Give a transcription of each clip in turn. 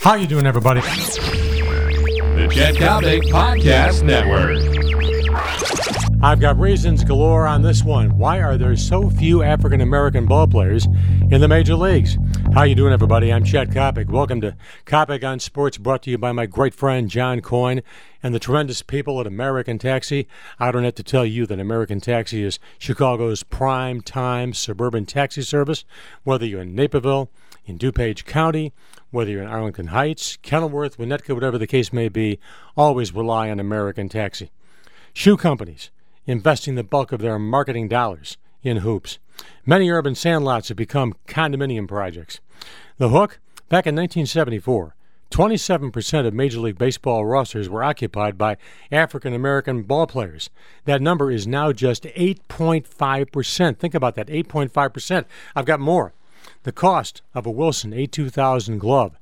How you doing, everybody? The Chet Coppock Podcast Network. I've got reasons galore on this one. Why are there so few African American ball players in the major leagues? How you doing, everybody? I'm Chet Coppock. Welcome to Coppock on Sports, brought to you by my great friend John Coyne and the tremendous people at American Taxi. I don't have to tell you that American Taxi is Chicago's prime time suburban taxi service. Whether you're in Naperville, in DuPage County, whether you're in Arlington Heights, Kenilworth, Winnetka, whatever the case may be, always rely on American Taxi. Shoe companies investing the bulk of their marketing dollars in hoops. Many urban sandlots have become condominium projects. The Hook, back in 1974, 27% of Major League Baseball rosters were occupied by African American ball players. That number is now just 8.5%. Think about that 8.5%. I've got more. The cost of a Wilson A2000 glove,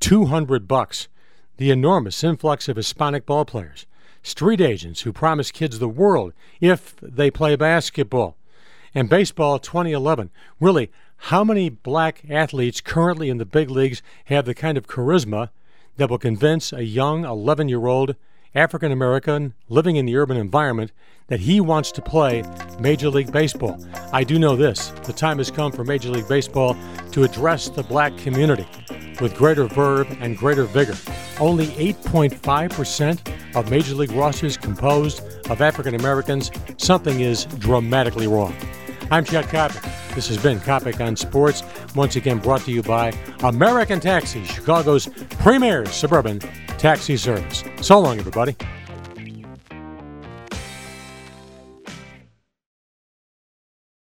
200 bucks. The enormous influx of Hispanic ball players, street agents who promise kids the world if they play basketball. And baseball 2011. Really, how many black athletes currently in the big leagues have the kind of charisma that will convince a young 11 year old African American living in the urban environment that he wants to play Major League Baseball. I do know this the time has come for Major League Baseball to address the black community with greater verve and greater vigor. Only 8.5% of Major League rosters composed of African Americans. Something is dramatically wrong. I'm Chet Coppock. This has been Coppock on Sports, once again brought to you by American Taxi, Chicago's premier suburban taxi service. So long, everybody.